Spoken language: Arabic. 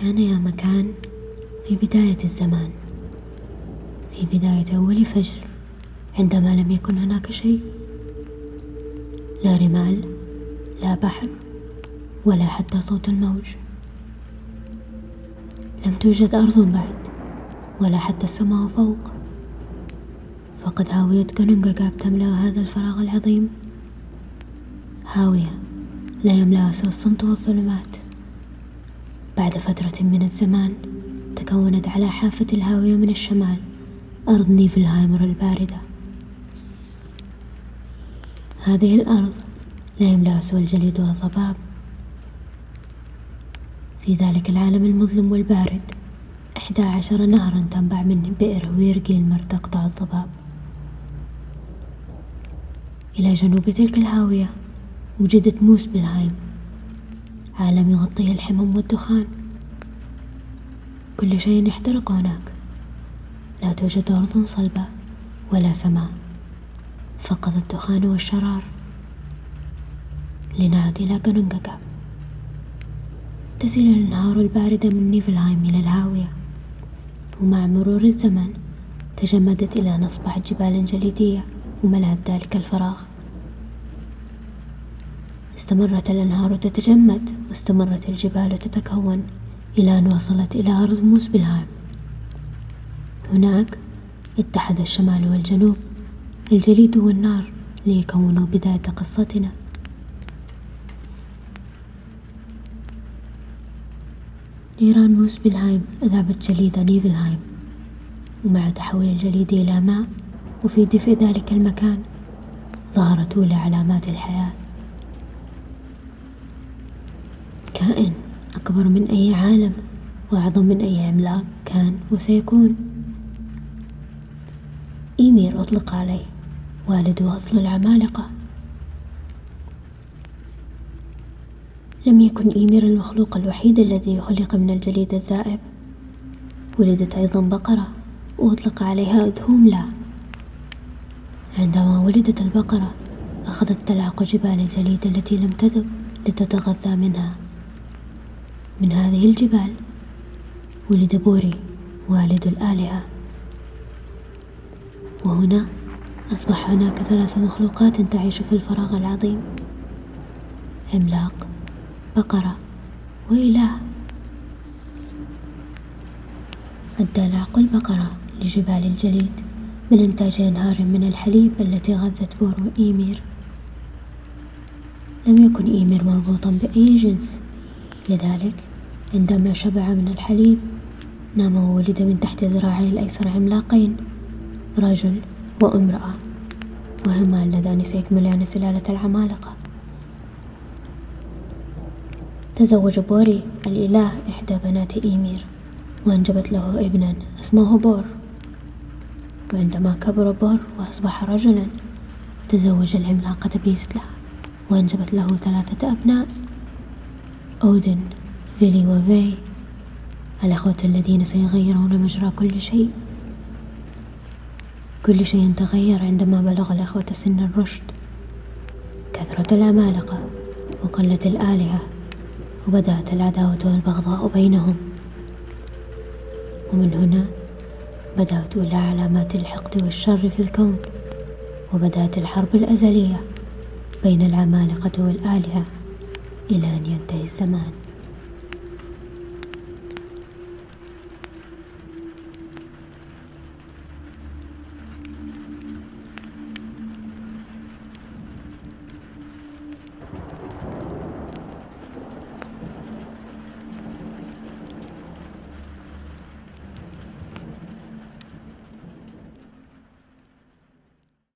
كان يا مكان في بداية الزمان. في بداية أول فجر عندما لم يكن هناك شيء. لا رمال لا بحر ولا حتى صوت الموج. لم توجد أرض بعد ولا حتى السماء فوق. فقد هاوية كونونغاغاب تملأ هذا الفراغ العظيم. هاوية لا يملأها سوى الصمت والظلمات. بعد فترة من الزمان تكونت على حافة الهاوية من الشمال أرض نيفلهايمر الباردة. هذه الأرض لا يملأها سوى الجليد والضباب. في ذلك العالم المظلم والبارد إحدى عشر نهرا تنبع من بئر ويرجيلمر تقطع الضباب. إلى جنوب تلك الهاوية وجدت موسبلهايم عالم يغطيه الحمم والدخان. كل شيء يحترق هناك. لا توجد أرض صلبة ولا سماء. فقط الدخان والشرار. لنعد إلى كنونغاكاب تسيل الأنهار الباردة من نيفلهايم إلى الهاوية. ومع مرور الزمن تجمدت إلى أن أصبحت جبال جليدية وملأت ذلك الفراغ. استمرت الأنهار تتجمد واستمرت الجبال تتكون إلى أن وصلت إلى أرض موسبلهايم هناك اتحد الشمال والجنوب الجليد والنار ليكونوا بداية قصتنا. نيران موسبلهايم أذابت جليد نيفلهايم ومع تحول الجليد إلى ماء وفي دفء ذلك المكان ظهرت أولى علامات الحياة. كائن أكبر من أي عالم وأعظم من أي عملاق كان وسيكون. إيمير أطلق عليه. والد وأصل العمالقة. لم يكن إيمير المخلوق الوحيد الذي خلق من الجليد الذائب. ولدت أيضا بقرة وأطلق عليها أذهوملا عندما ولدت البقرة أخذت تلعق جبال الجليد التي لم تذب لتتغذى منها. من هذه الجبال. ولد بوري والد الآلهة. وهنا أصبح هناك ثلاث مخلوقات تعيش في الفراغ العظيم. عملاق بقرة وإله. أدى لعق البقرة لجبال الجليد من إنتاج أنهار من الحليب التي غذت بور وإيمير. لم يكن إيمير مربوطا بأي جنس. لذلك عندما شبع من الحليب نام وولد من تحت ذراعي الأيسر عملاقين رجل وامرأة وهما اللذان سيكملان سلالة العمالقة. تزوج بوري الإله إحدى بنات إيمير وأنجبت له ابنا اسمه بور. وعندما كبر بور وأصبح رجلا تزوج العملاقة بيسلا وأنجبت له ثلاثة أبناء. أودن فيلي وفي الأخوة الذين سيغيرون مجرى كل شيء. كل شيء تغير عندما بلغ الأخوة سن الرشد. كثرة العمالقة وقلة الآلهة وبدأت العداوة والبغضاء بينهم. ومن هنا بدأت أولى علامات الحقد والشر في الكون وبدأت الحرب الأزلية بين العمالقة والآلهة إلى أن ينتهي الزمان